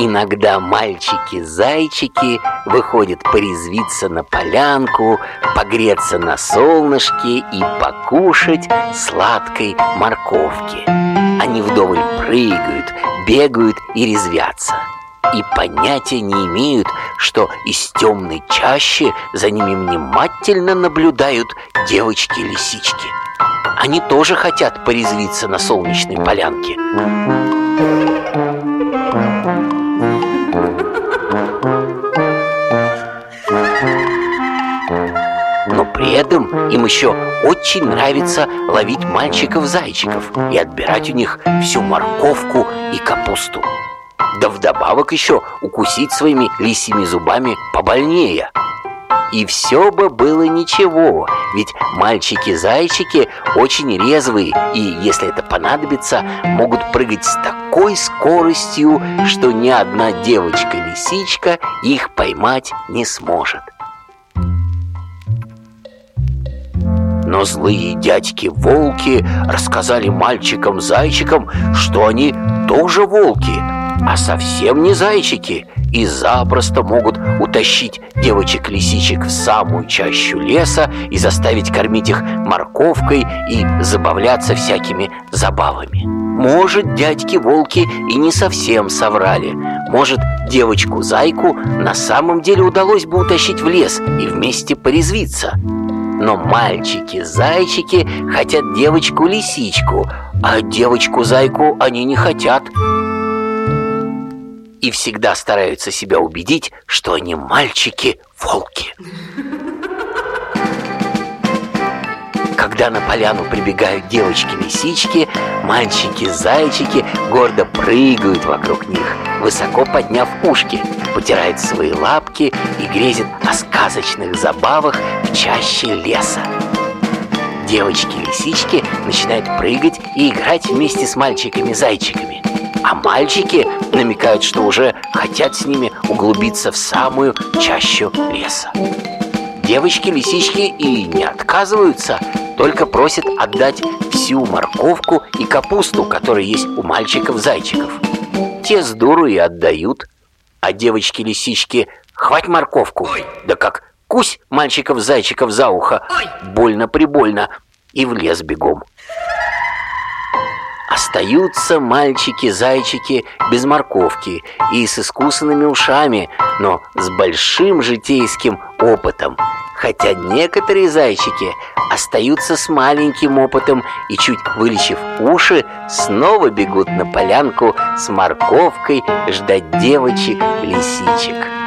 Иногда мальчики-зайчики выходят порезвиться на полянку, погреться на солнышке и покушать сладкой морковки. Они вдоволь прыгают, бегают и резвятся. И понятия не имеют, что из темной чащи за ними внимательно наблюдают девочки-лисички. Они тоже хотят порезвиться на солнечной полянке. Этом им еще очень нравится ловить мальчиков-зайчиков и отбирать у них всю морковку и капусту. Да вдобавок еще укусить своими лисьими зубами побольнее. И все бы было ничего, ведь мальчики-зайчики очень резвые и, если это понадобится, могут прыгать с такой скоростью, что ни одна девочка-лисичка их поймать не сможет. Но злые дядьки-волки рассказали мальчикам-зайчикам, что они тоже волки, а совсем не зайчики, и запросто могут утащить девочек-лисичек в самую чащу леса и заставить кормить их морковкой и забавляться всякими забавами. Может, дядьки-волки и не совсем соврали. Может, девочку-зайку на самом деле удалось бы утащить в лес и вместе порезвиться. Но мальчики-зайчики хотят девочку-лисичку, а девочку-зайку они не хотят. И всегда стараются себя убедить, что они мальчики-волки. Когда на поляну прибегают девочки-лисички, мальчики-зайчики гордо прыгают вокруг них, высоко подняв ушки, потирают свои лапки и грезят о сказочных забавах в чаще леса. Девочки-лисички начинают прыгать и играть вместе с мальчиками-зайчиками. А мальчики намекают, что уже хотят с ними углубиться в самую чащу леса. Девочки-лисички и не отказываются, только просят отдать всю морковку и капусту, которые есть у мальчиков-зайчиков. Те с дуру и отдают, а девочки-лисички «Хвать морковку!» Ой. Да как кусь мальчиков-зайчиков за ухо, больно-прибольно, и в лес бегом. Остаются мальчики-зайчики без морковки и с искусанными ушами, но с большим житейским опытом. Хотя некоторые зайчики остаются с маленьким опытом и, чуть вылечив уши, снова бегут на полянку с морковкой ждать девочек-лисичек.